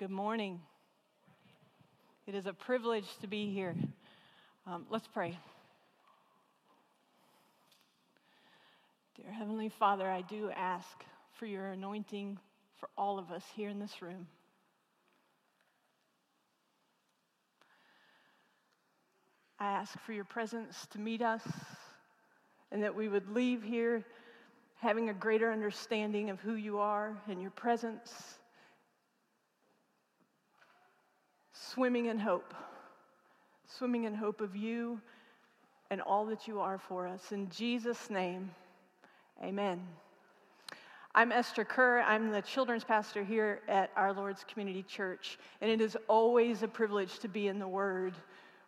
Good morning. It is a privilege to be here. Um, let's pray. Dear Heavenly Father, I do ask for your anointing for all of us here in this room. I ask for your presence to meet us and that we would leave here having a greater understanding of who you are and your presence, swimming in hope, swimming in hope of you and all that you are for us. In Jesus' name, amen. I'm Esther Kerr. I'm the children's pastor here at Our Lord's Community Church, and it is always a privilege to be in the Word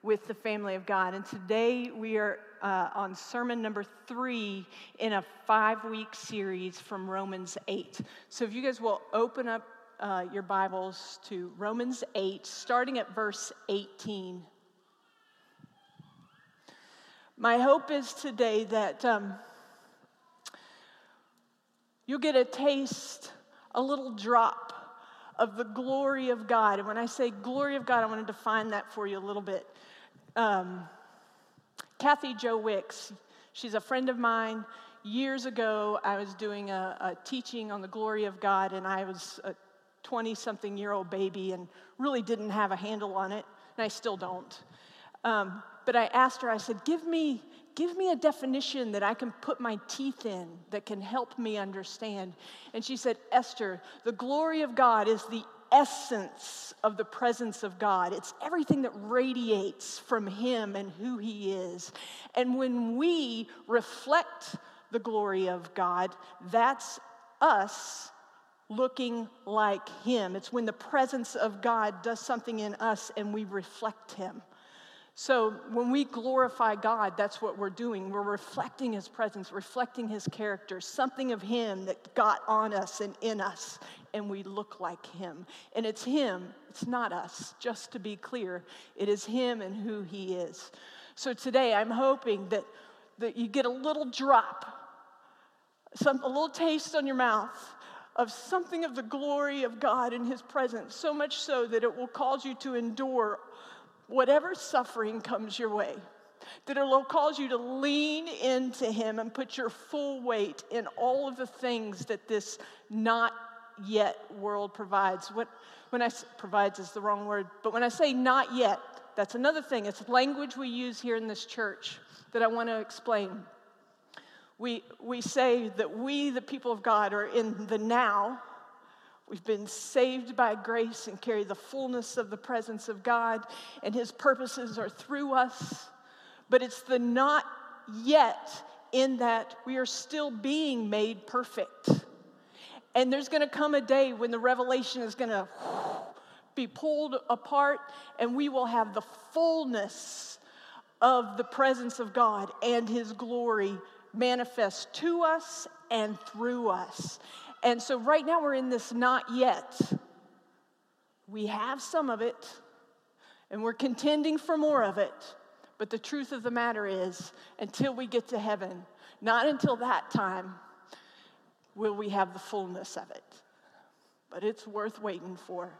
with the family of God. And today we are uh, on sermon number three in a five week series from Romans 8. So if you guys will open up uh, your Bibles to Romans 8, starting at verse 18. My hope is today that um, you'll get a taste, a little drop of the glory of God. And when I say glory of God, I want to define that for you a little bit. Um, Kathy Joe Wicks, she's a friend of mine. Years ago, I was doing a, a teaching on the glory of God, and I was a 20 something year old baby and really didn't have a handle on it, and I still don't. Um, but I asked her, I said, give me, give me a definition that I can put my teeth in that can help me understand. And she said, Esther, the glory of God is the essence of the presence of God. It's everything that radiates from Him and who He is. And when we reflect the glory of God, that's us looking like Him. It's when the presence of God does something in us and we reflect Him. So when we glorify God, that's what we're doing. We're reflecting His presence, reflecting His character, something of Him that got on us and in us, and we look like Him. And it's Him, it's not us, just to be clear. It is Him and who He is. So today I'm hoping that, that you get a little drop, some, a little taste on your mouth of something of the glory of God in His presence, so much so that it will cause you to endure whatever suffering comes your way, that it will cause you to lean into Him and put your full weight in all of the things that this not yet world provides. What, when I provides is the wrong word, but when I say not yet, that's another thing. It's language we use here in this church that I want to explain. We, we say that we, the people of God, are in the now We've been saved by grace and carry the fullness of the presence of God, and His purposes are through us. But it's the not yet in that we are still being made perfect. And there's going to come a day when the revelation is going to be pulled apart, and we will have the fullness of the presence of God and His glory manifest to us and through us. And so right now we're in this not yet. We have some of it, and we're contending for more of it. But the truth of the matter is, until we get to heaven, not until that time, will we have the fullness of it. But it's worth waiting for.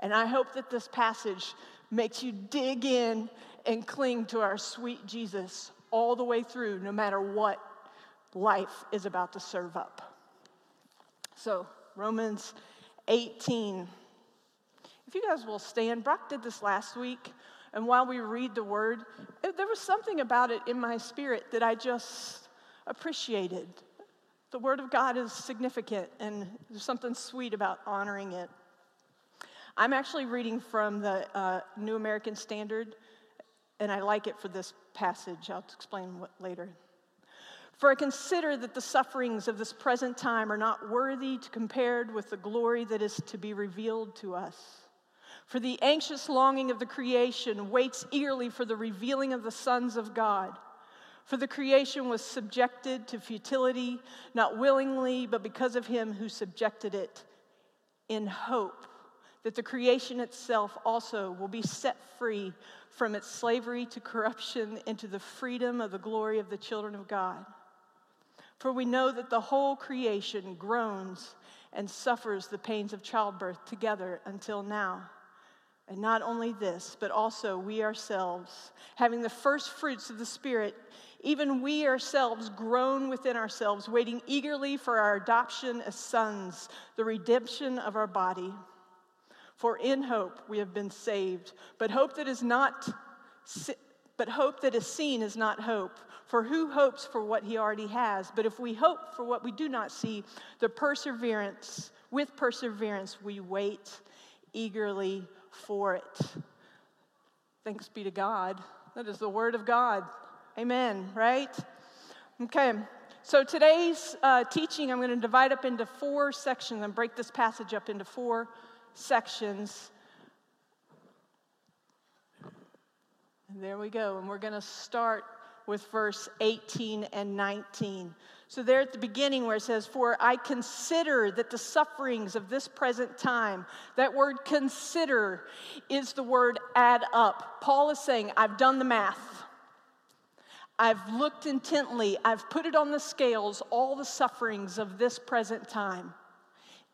And I hope that this passage makes you dig in and cling to our sweet Jesus all the way through, no matter what life is about to serve up. So, Romans 18. If you guys will stand, Brock did this last week, and while we read the word, there was something about it in my spirit that I just appreciated. The word of God is significant, and there's something sweet about honoring it. I'm actually reading from the uh, New American Standard, and I like it for this passage. I'll explain what later. For I consider that the sufferings of this present time are not worthy to compared with the glory that is to be revealed to us. For the anxious longing of the creation waits eagerly for the revealing of the sons of God. For the creation was subjected to futility, not willingly, but because of him who subjected it, in hope that the creation itself also will be set free from its slavery to corruption into the freedom of the glory of the children of God. For we know that the whole creation groans and suffers the pains of childbirth together until now. And not only this, but also we ourselves, having the first fruits of the Spirit, even we ourselves groan within ourselves, waiting eagerly for our adoption as sons, the redemption of our body. For in hope we have been saved, but hope that is not but hope that is seen is not hope. For who hopes for what he already has? But if we hope for what we do not see, the perseverance, with perseverance, we wait eagerly for it. Thanks be to God. That is the word of God. Amen, right? Okay, so today's uh, teaching I'm going to divide up into four sections and break this passage up into four sections. There we go. And we're going to start with verse 18 and 19. So, there at the beginning, where it says, For I consider that the sufferings of this present time, that word consider is the word add up. Paul is saying, I've done the math. I've looked intently, I've put it on the scales, all the sufferings of this present time,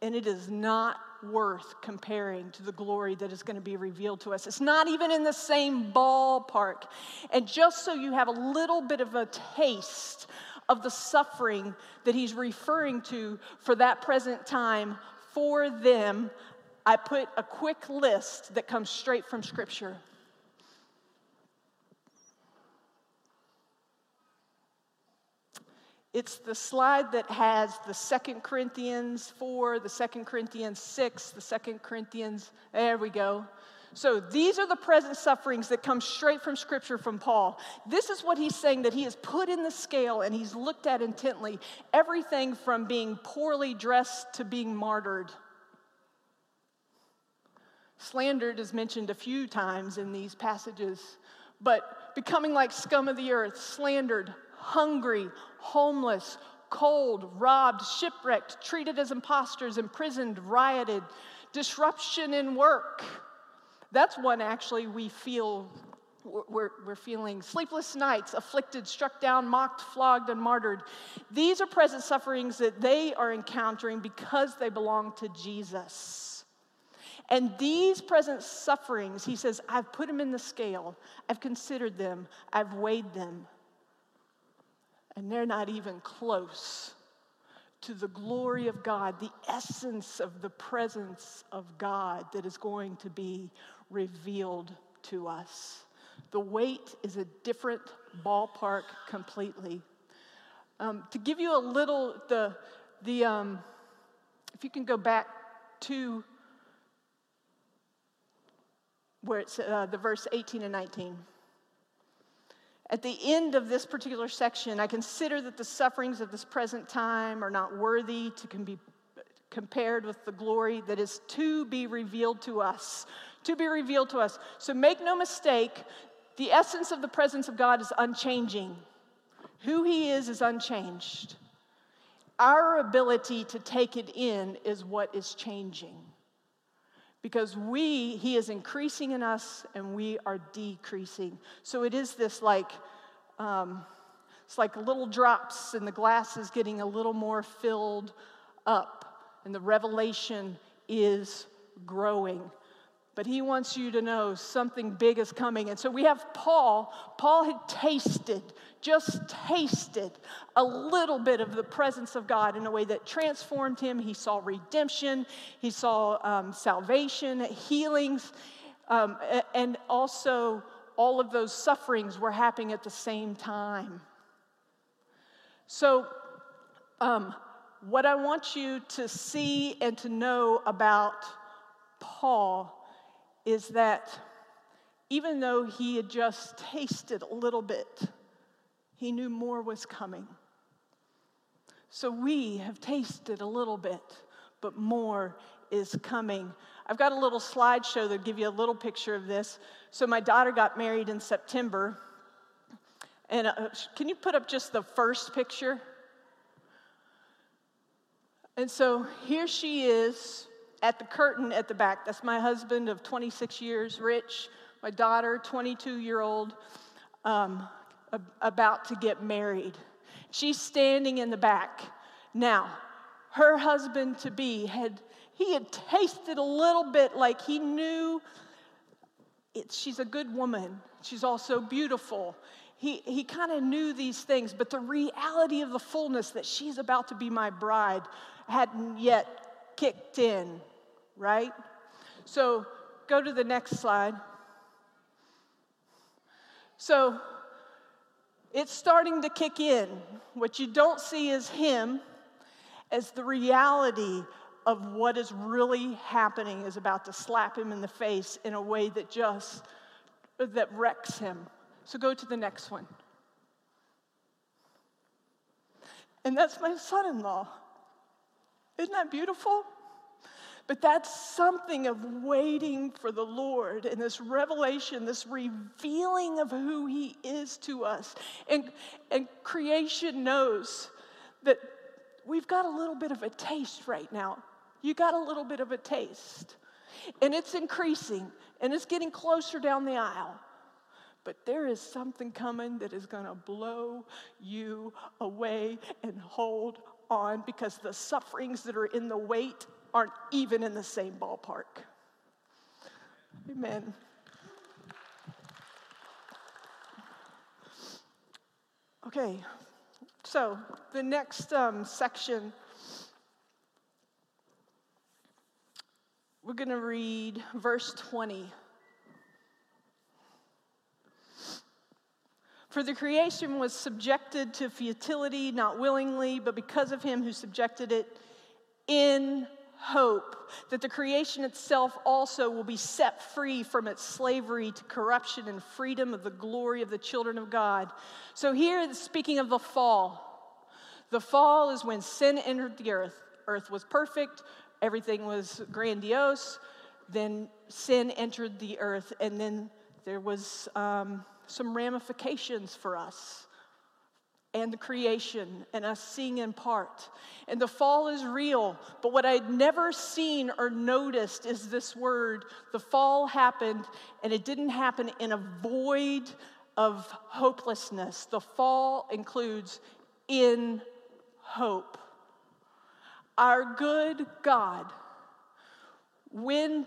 and it is not worth comparing to the glory that is going to be revealed to us. It's not even in the same ballpark. And just so you have a little bit of a taste of the suffering that he's referring to for that present time for them, I put a quick list that comes straight from Scripture. It's the slide that has the Second Corinthians 4, the Second Corinthians 6, the Second Corinthians, there we go. So these are the present sufferings that come straight from Scripture from Paul. This is what he's saying that he has put in the scale and he's looked at intently everything from being poorly dressed to being martyred. Slandered is mentioned a few times in these passages, but becoming like scum of the earth, slandered, hungry, homeless, cold, robbed, shipwrecked, treated as impostors, imprisoned, rioted, disruption in work. That's one actually we feel we're, we're feeling sleepless nights, afflicted, struck down, mocked, flogged, and martyred. These are present sufferings that they are encountering because they belong to Jesus. And these present sufferings, he says, I've put them in the scale, I've considered them, I've weighed them. And they're not even close to the glory of God, the essence of the presence of God that is going to be revealed to us. The weight is a different ballpark completely. Um, to give you a little, the, the, um, if you can go back to where it's uh, the verse 18 and 19. At the end of this particular section, I consider that the sufferings of this present time are not worthy to be compared with the glory that is to be revealed to us. To be revealed to us. So make no mistake, the essence of the presence of God is unchanging. Who He is is unchanged. Our ability to take it in is what is changing. Because we, He is increasing in us and we are decreasing. So it is this like, um, it's like little drops and the glass is getting a little more filled up and the revelation is growing. But he wants you to know something big is coming. And so we have Paul. Paul had tasted, just tasted a little bit of the presence of God in a way that transformed him. He saw redemption, he saw um, salvation, healings, um, and also all of those sufferings were happening at the same time. So, um, what I want you to see and to know about Paul is that even though he had just tasted a little bit, he knew more was coming. So we have tasted a little bit, but more is coming. I've got a little slideshow that give you a little picture of this. So my daughter got married in September. And uh, can you put up just the first picture? And so here she is at the curtain at the back. That's my husband of 26 years, Rich, my daughter, 22 year old, um, about to get married. She's standing in the back. Now, her husband to be had he had tasted a little bit like he knew it, she's a good woman. She's also beautiful. He, he kind of knew these things, but the reality of the fullness that she's about to be my bride hadn't yet kicked in, right? So go to the next slide. So it's starting to kick in. What you don't see is him as the reality of what is really happening is about to slap him in the face in a way that just that wrecks him. So go to the next one. And that's my son-in-law. Isn't that beautiful? But that's something of waiting for the Lord and this revelation, this revealing of who He is to us. And, and creation knows that we've got a little bit of a taste right now. You got a little bit of a taste. And it's increasing and it's getting closer down the aisle. But there is something coming that is going to blow you away and hold on because the sufferings that are in the wait aren't even in the same ballpark. Amen. Okay, so the next um, section, we're going to read verse 20. For the creation was subjected to futility, not willingly, but because of him who subjected it in hope that the creation itself also will be set free from its slavery to corruption and freedom of the glory of the children of God. So, here, speaking of the fall, the fall is when sin entered the earth. Earth was perfect, everything was grandiose. Then sin entered the earth, and then there was. Um, some ramifications for us and the creation and us seeing in part. And the fall is real, but what I'd never seen or noticed is this word the fall happened, and it didn't happen in a void of hopelessness. The fall includes in hope. Our good God, when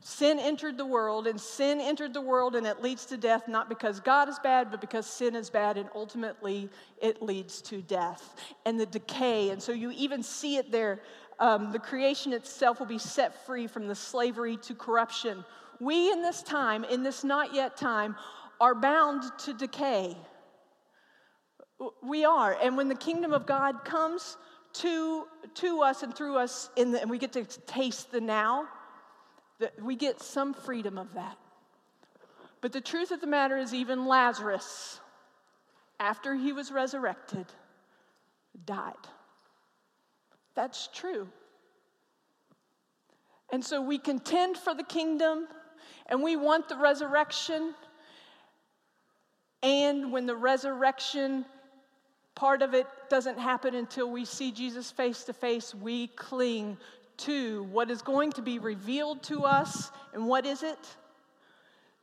Sin entered the world, and sin entered the world, and it leads to death, not because God is bad, but because sin is bad, and ultimately it leads to death and the decay. And so you even see it there. Um, the creation itself will be set free from the slavery to corruption. We, in this time, in this not yet time, are bound to decay. We are. And when the kingdom of God comes to, to us and through us, the, and we get to taste the now, that we get some freedom of that. But the truth of the matter is, even Lazarus, after he was resurrected, died. That's true. And so we contend for the kingdom and we want the resurrection. And when the resurrection part of it doesn't happen until we see Jesus face to face, we cling to what is going to be revealed to us. And what is it?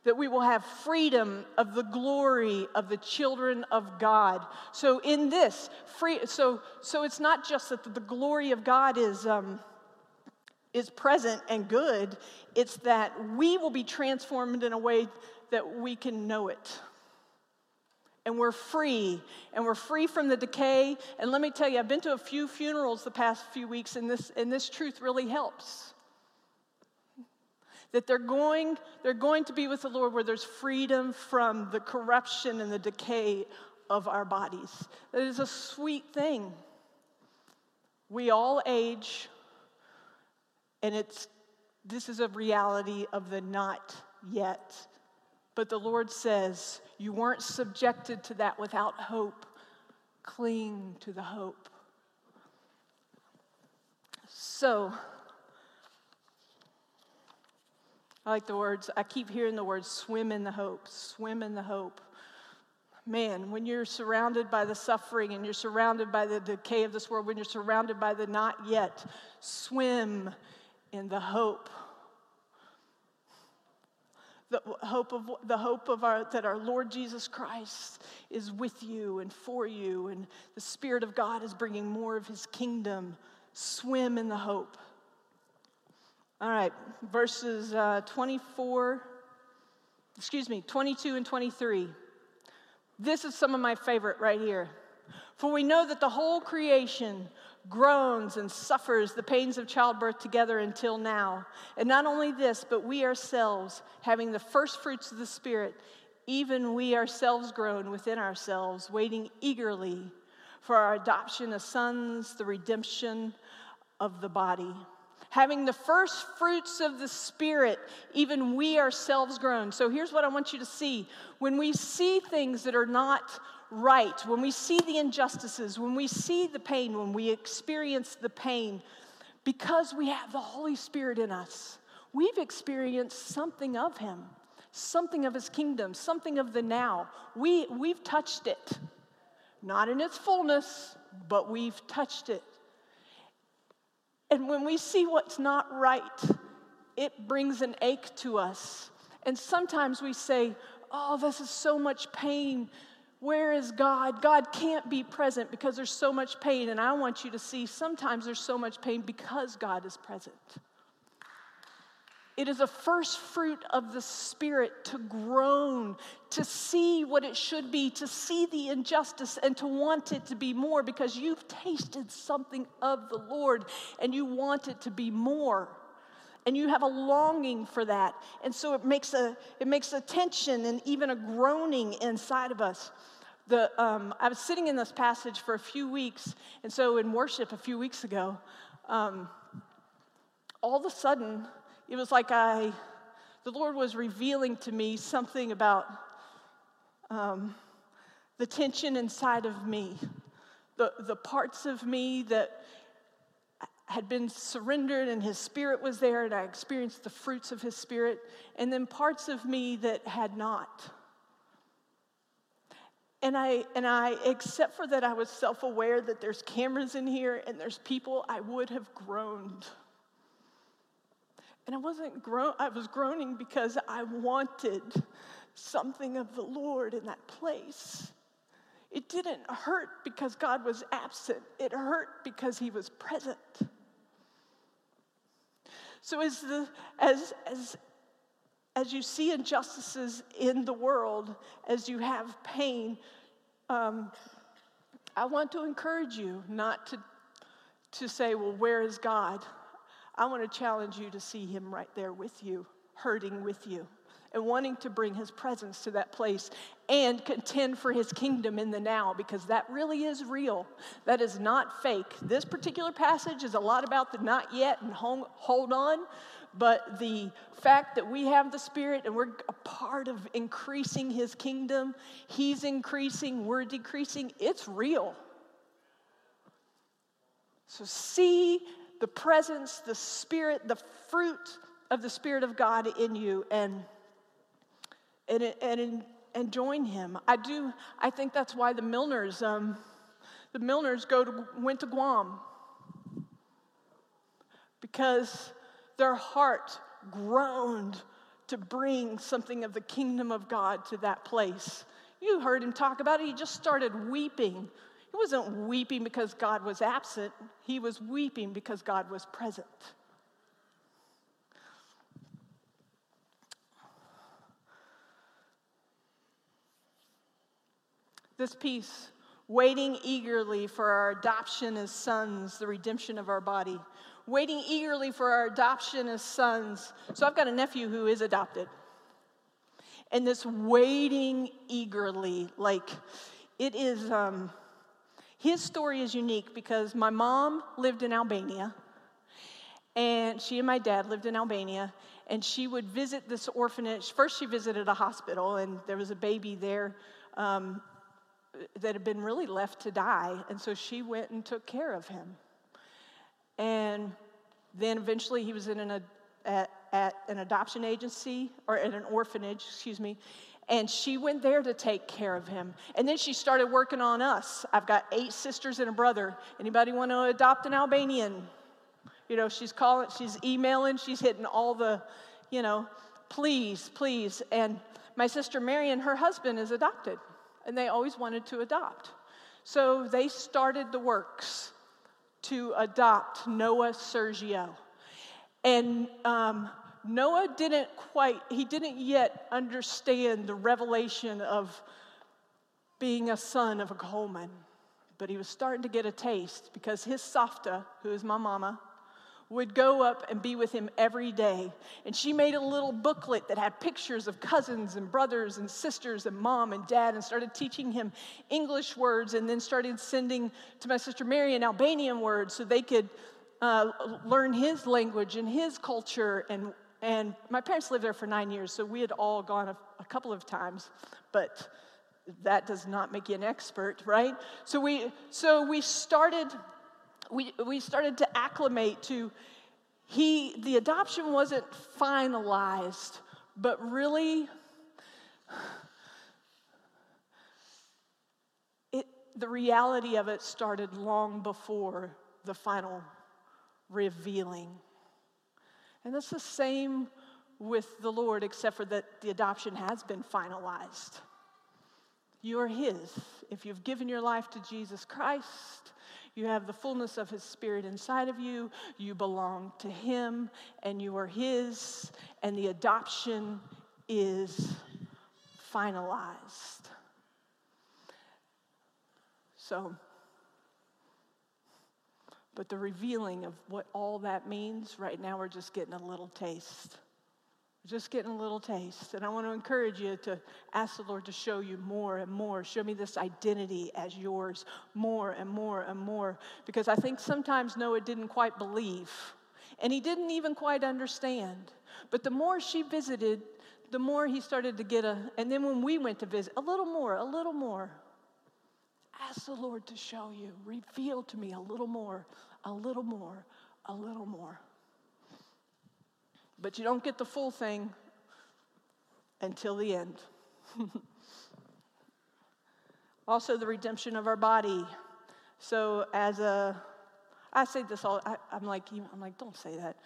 That we will have freedom of the glory of the children of God. So, in this, free, so, so it's not just that the glory of God is, um, is present and good, it's that we will be transformed in a way that we can know it and we're free and we're free from the decay. And let me tell you i've been to a few funerals the past few weeks and this and this truth really helps. That they're going they're going to be with the lord where there's freedom from the corruption and the decay of our bodies. That is a sweet thing. We all age and it's this is a reality of the not yet but the lord says you weren't subjected to that without hope. Cling to the hope. So, I like the words, I keep hearing the words swim in the hope, swim in the hope. Man, when you're surrounded by the suffering and you're surrounded by the decay of this world, when you're surrounded by the not yet, swim in the hope the hope of the hope of our that our Lord Jesus Christ is with you and for you and the spirit of God is bringing more of his kingdom. Swim in the hope. All right verses uh, 24 excuse me 22 and 23 this is some of my favorite right here. For we know that the whole creation groans and suffers the pains of childbirth together until now. And not only this, but we ourselves, having the first fruits of the Spirit, even we ourselves groan within ourselves, waiting eagerly for our adoption as sons, the redemption of the body. Having the first fruits of the Spirit, even we ourselves groan. So here's what I want you to see. When we see things that are not right, when we see the injustices, when we see the pain, when we experience the pain, because we have the Holy Spirit in us, we've experienced something of Him, something of His kingdom, something of the now. We, we've touched it, not in its fullness, but we've touched it. And when we see what's not right, it brings an ache to us. And sometimes we say, Oh, this is so much pain. Where is God? God can't be present because there's so much pain. And I want you to see sometimes there's so much pain because God is present. It is a first fruit of the Spirit to groan, to see what it should be, to see the injustice, and to want it to be more because you've tasted something of the Lord and you want it to be more. And you have a longing for that. And so it makes a, it makes a tension and even a groaning inside of us the, um, I was sitting in this passage for a few weeks, and so in worship a few weeks ago, um, all of a sudden, it was like I, the Lord was revealing to me something about um, the tension inside of me, the, the parts of me that had been surrendered and his spirit was there and I experienced the fruits of his spirit, and then parts of me that had not. And I, and I, except for that, I was self aware that there's cameras in here and there's people, I would have groaned. And I wasn't groan, I was groaning because I wanted something of the Lord in that place. It didn't hurt because God was absent, it hurt because He was present. So, as, the, as, as, as you see injustices in the world, as you have pain, um, I want to encourage you not to, to say, well, where is God? I want to challenge you to see Him right there with you, hurting with you, and wanting to bring His presence to that place and contend for His kingdom in the now because that really is real. That is not fake. This particular passage is a lot about the not yet and hold on, but the fact that we have the Spirit and we're a part of increasing His kingdom, He's increasing, we're decreasing, it's real. So see the presence, the Spirit, the fruit of the Spirit of God in you and, and, and, and join Him. I do, I think that's why the Milners, um, the Milners go to, went to Guam. Because their heart groaned to bring something of the kingdom of God to that place. You heard him talk about it. He just started weeping. He wasn't weeping because God was absent, he was weeping because God was present. This piece, waiting eagerly for our adoption as sons, the redemption of our body waiting eagerly for our adoption as sons. So I've got a nephew who is adopted. And this waiting eagerly, like it is, um, his story is unique because my mom lived in Albania, and she and my dad lived in Albania, and she would visit this orphanage. First, she visited a hospital, and there was a baby there um, that had been really left to die, and so she went and took care of him. And then eventually he was in an, at, at an adoption agency or at an orphanage, excuse me. And she went there to take care of him. And then she started working on us. I've got eight sisters and a brother. Anybody want to adopt an Albanian? You know, she's calling, she's emailing, she's hitting all the, you know, please, please. And my sister Mary and her husband is adopted, and they always wanted to adopt. So they started the works to adopt Noah Sergio. And um, Noah didn't quite, he didn't yet understand the revelation of being a son of a Coleman, but he was starting to get a taste because his Softa, who is my mama, would go up and be with him every day. And she made a little booklet that had pictures of cousins and brothers and sisters and mom and dad and started teaching him English words and then started sending to my sister Mary an Albanian words so they could uh, learn his language and his culture. And, and my parents lived there for nine years, so we had all gone a, a couple of times, but that does not make you an expert, right? So we, so we started, we, we started to acclimate to he, the adoption wasn't finalized, but really, it, the reality of it started long before the final revealing. And it's the same with the Lord, except for that the adoption has been finalized. You are His. If you've given your life to Jesus Christ, you have the fullness of His Spirit inside of you, you belong to Him, and you are His, and the adoption is finalized. So, but the revealing of what all that means, right now we're just getting a little taste. Just getting a little taste. And I want to encourage you to ask the Lord to show you more and more. Show me this identity as yours more and more and more. Because I think sometimes Noah didn't quite believe, and he didn't even quite understand. But the more she visited, the more he started to get a, and then when we went to visit, a little more, a little more. Ask the Lord to show you, reveal to me a little more, a little more, a little more. But you don't get the full thing until the end. also, the redemption of our body. So, as a, I say this all, I, am like, I'm like, don't say that.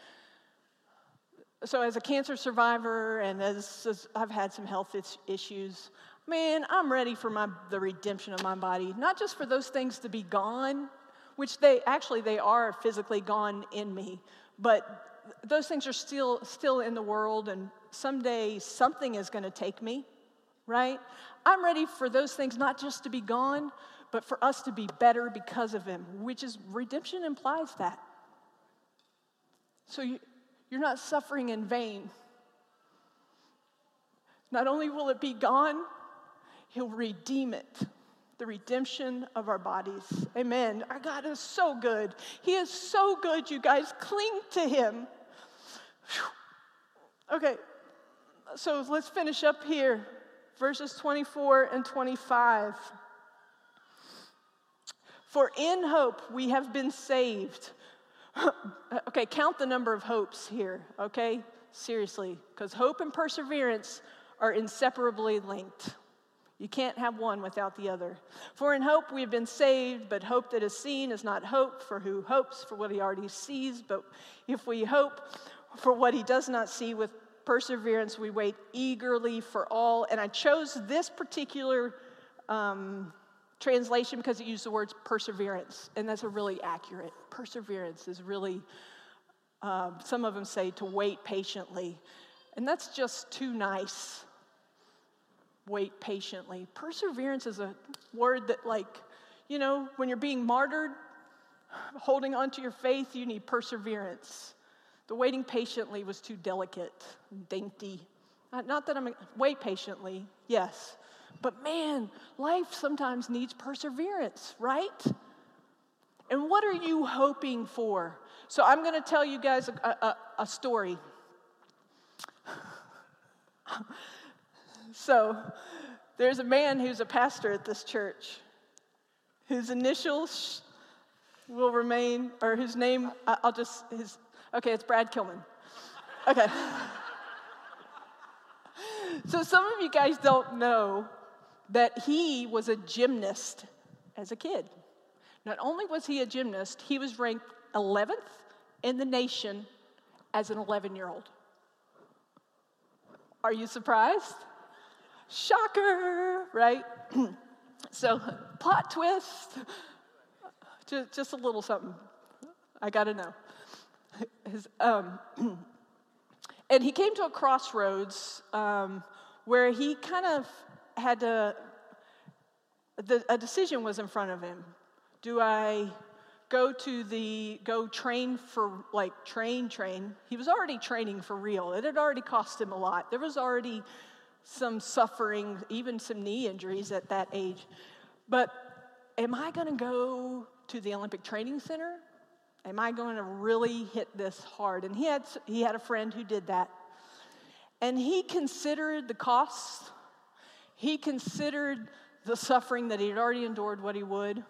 So, as a cancer survivor, and as, as I've had some health issues, man, I'm ready for my, the redemption of my body. Not just for those things to be gone, which they actually they are physically gone in me, but those things are still still in the world and someday something is going to take me, right? I'm ready for those things not just to be gone, but for us to be better because of him, which is redemption implies that. So you, you're not suffering in vain. Not only will it be gone, he'll redeem it the redemption of our bodies. Amen. Our God is so good. He is so good, you guys. Cling to Him. Okay, so let's finish up here. Verses 24 and 25. For in hope we have been saved. okay, count the number of hopes here, okay? Seriously, because hope and perseverance are inseparably linked. You can't have one without the other. For in hope we have been saved, but hope that is seen is not hope, for who hopes for what he already sees? But if we hope for what he does not see with perseverance, we wait eagerly for all. And I chose this particular um, translation because it used the words perseverance, and that's a really accurate. Perseverance is really, uh, some of them say to wait patiently, and that's just too nice wait patiently. Perseverance is a word that, like, you know, when you're being martyred, holding on to your faith, you need perseverance. The waiting patiently was too delicate, dainty. Uh, not that I'm, wait patiently, yes. But man, life sometimes needs perseverance, right? And what are you hoping for? So I'm going to tell you guys a, a, a story. So there's a man who's a pastor at this church whose initials will remain, or whose name, I'll just, his, okay, it's Brad Kilman. Okay. so some of you guys don't know that he was a gymnast as a kid. Not only was he a gymnast, he was ranked 11th in the nation as an 11 year old. Are you surprised? Shocker, right? so, plot twist. Just, just a little something. I got to know. His, um, and he came to a crossroads um, where he kind of had to, the, a decision was in front of him. Do I go to the, go train for, like, train, train? He was already training for real. It had already cost him a lot. There was already some suffering, even some knee injuries at that age. But am I going to go to the Olympic Training Center? Am I going to really hit this hard? And he had, he had a friend who did that. And he considered the costs, he considered the suffering that he had already endured, what he would.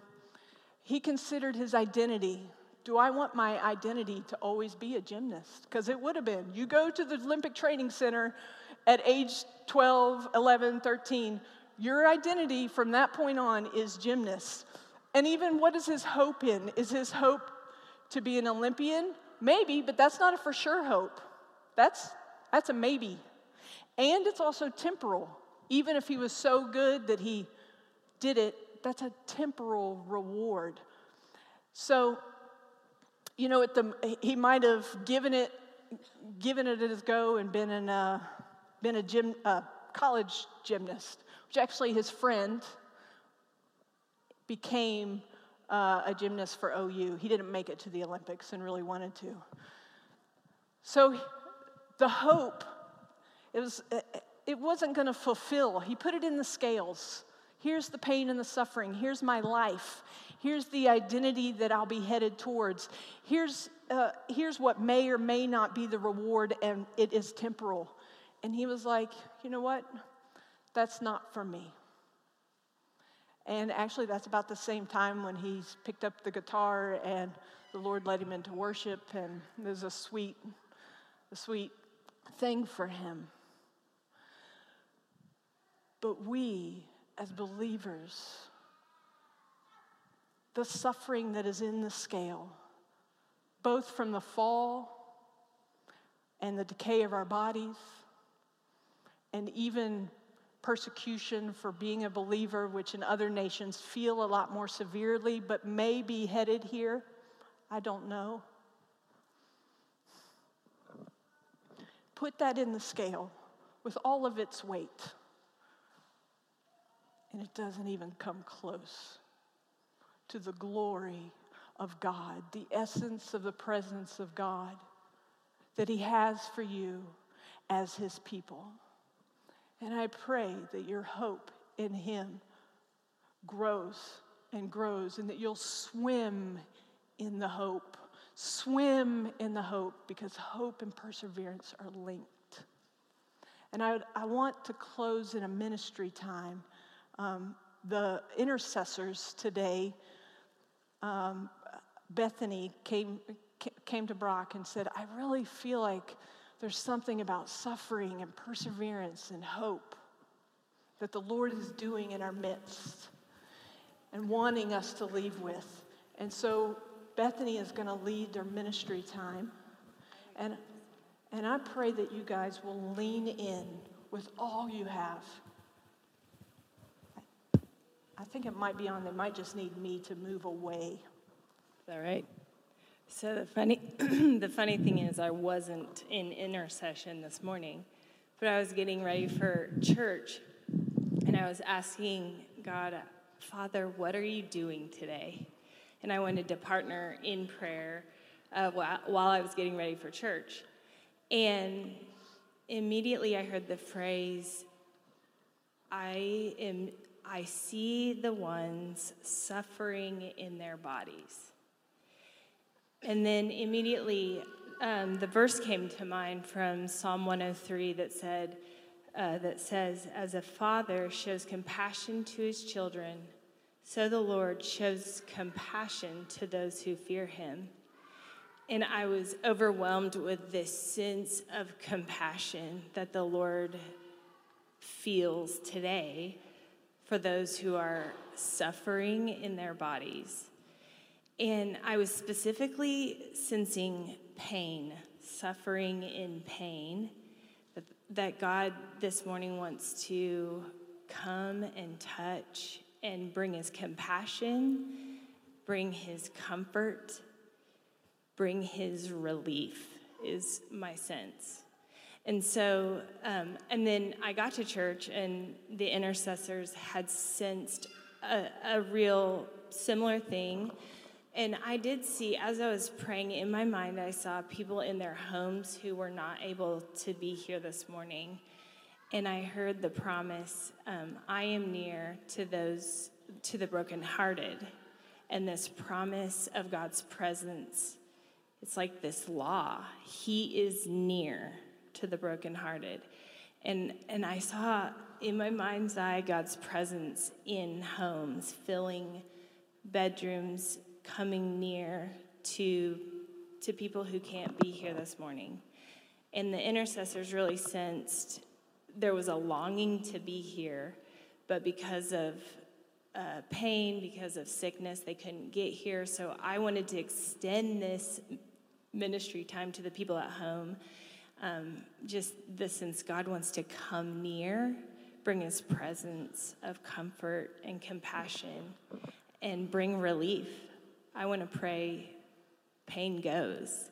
He considered his identity. Do I want my identity to always be a gymnast? Because it would have been. You go to the Olympic Training Center at age 12, 11, 13, your identity from that point on is gymnast. And even what is his hope in? Is his hope to be an Olympian? Maybe, but that's not a for sure hope. That's, that's a maybe. And it's also temporal. Even if he was so good that he did it, that's a temporal reward. So, you know, the, he might have given it, given it his go and been, in a, been a gym, uh, college gymnast, which actually his friend became uh, a gymnast for OU. He didn't make it to the Olympics and really wanted to. So the hope, it, was, it wasn't going to fulfill. He put it in the scales. Here's the pain and the suffering. Here's my life. Here's the identity that I'll be headed towards. Here's, uh, here's what may or may not be the reward, and it is temporal. And he was like, you know what? That's not for me. And actually, that's about the same time when he's picked up the guitar and the Lord led him into worship, and there's a sweet, a sweet thing for him. But we, as believers, the suffering that is in the scale, both from the fall and the decay of our bodies, and even persecution for being a believer, which in other nations feel a lot more severely, but may be headed here. I don't know. Put that in the scale with all of its weight, and it doesn't even come close to the glory of God, the essence of the presence of God that He has for you as His people. And I pray that your hope in Him grows and grows, and that you'll swim in the hope. Swim in the hope because hope and perseverance are linked. And I, I want to close in a ministry time. Um, the intercessors today, um, Bethany came, came to Brock and said, I really feel like there's something about suffering and perseverance and hope that the Lord is doing in our midst and wanting us to leave with. And so Bethany is going to lead their ministry time. And, and I pray that you guys will lean in with all you have. I think it might be on. They might just need me to move away. All right. So the funny, the funny thing is, I wasn't in intercession this morning, but I was getting ready for church, and I was asking God, Father, what are you doing today? And I wanted to partner in prayer uh, while I was getting ready for church, and immediately I heard the phrase, "I am." I see the ones suffering in their bodies. And then immediately, um, the verse came to mind from Psalm 103 that said, uh, that says, "As a father shows compassion to his children, so the Lord shows compassion to those who fear Him." And I was overwhelmed with this sense of compassion that the Lord feels today for those who are suffering in their bodies. And I was specifically sensing pain, suffering in pain. that God this morning wants to come and touch and bring his compassion, bring his comfort, bring his relief, is my sense. And so, um, and then I got to church, and the intercessors had sensed a, a real similar thing. And I did see, as I was praying in my mind, I saw people in their homes who were not able to be here this morning. And I heard the promise um, I am near to those, to the brokenhearted. And this promise of God's presence, it's like this law. He is near to the brokenhearted. And, and I saw in my mind's eye God's presence in homes, filling bedrooms, coming near to, to people who can't be here this morning. And the intercessors really sensed there was a longing to be here, but because of uh, pain, because of sickness, they couldn't get here. So I wanted to extend this ministry time to the people at home um, just the sense God wants to come near, bring his presence of comfort and compassion, and bring relief. I want to pray pain goes.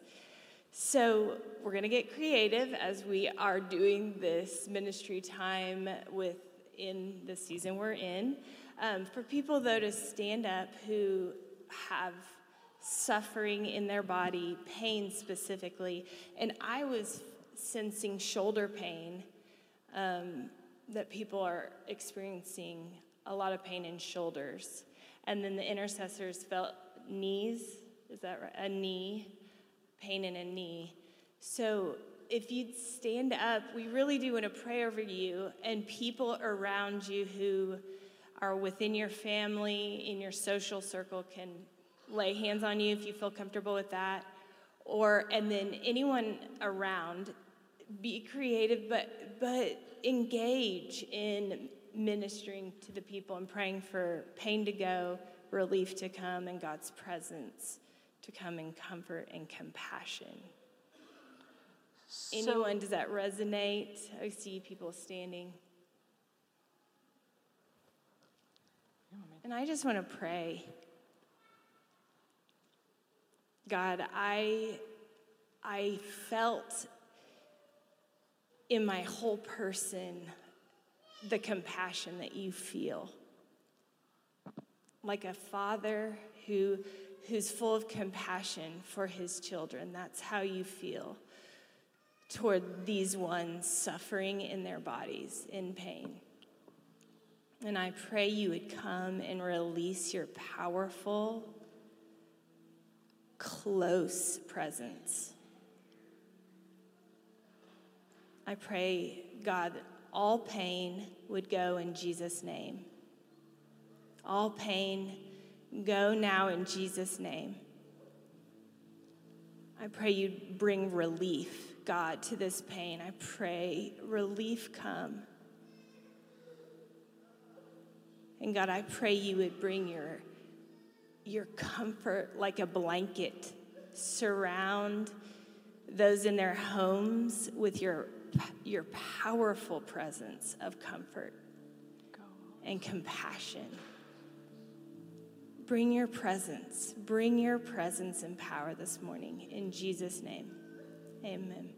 So, we're going to get creative as we are doing this ministry time within the season we're in. Um, for people, though, to stand up who have suffering in their body, pain specifically. And I was sensing shoulder pain, um, that people are experiencing a lot of pain in shoulders. And then the intercessors felt knees, is that right? A knee, pain in a knee. So if you'd stand up, we really do want to pray over you and people around you who are within your family, in your social circle, can lay hands on you if you feel comfortable with that. Or, and then anyone around, be creative, but, but engage in ministering to the people and praying for pain to go, relief to come, and God's presence to come in comfort and compassion. So, Anyone, does that resonate? I see people standing. And I just want to pray. God, I, I felt in my whole person the compassion that you feel. Like a father who, who's full of compassion for his children. That's how you feel toward these ones suffering in their bodies in pain. And I pray you would come and release your powerful, close presence I pray, God, all pain would go in Jesus' name. All pain, go now in Jesus' name. I pray you bring relief, God, to this pain. I pray relief come. And God, I pray you would bring your, your comfort like a blanket, surround those in their homes with your your powerful presence of comfort and compassion. Bring your presence, bring your presence and power this morning. In Jesus' name, amen.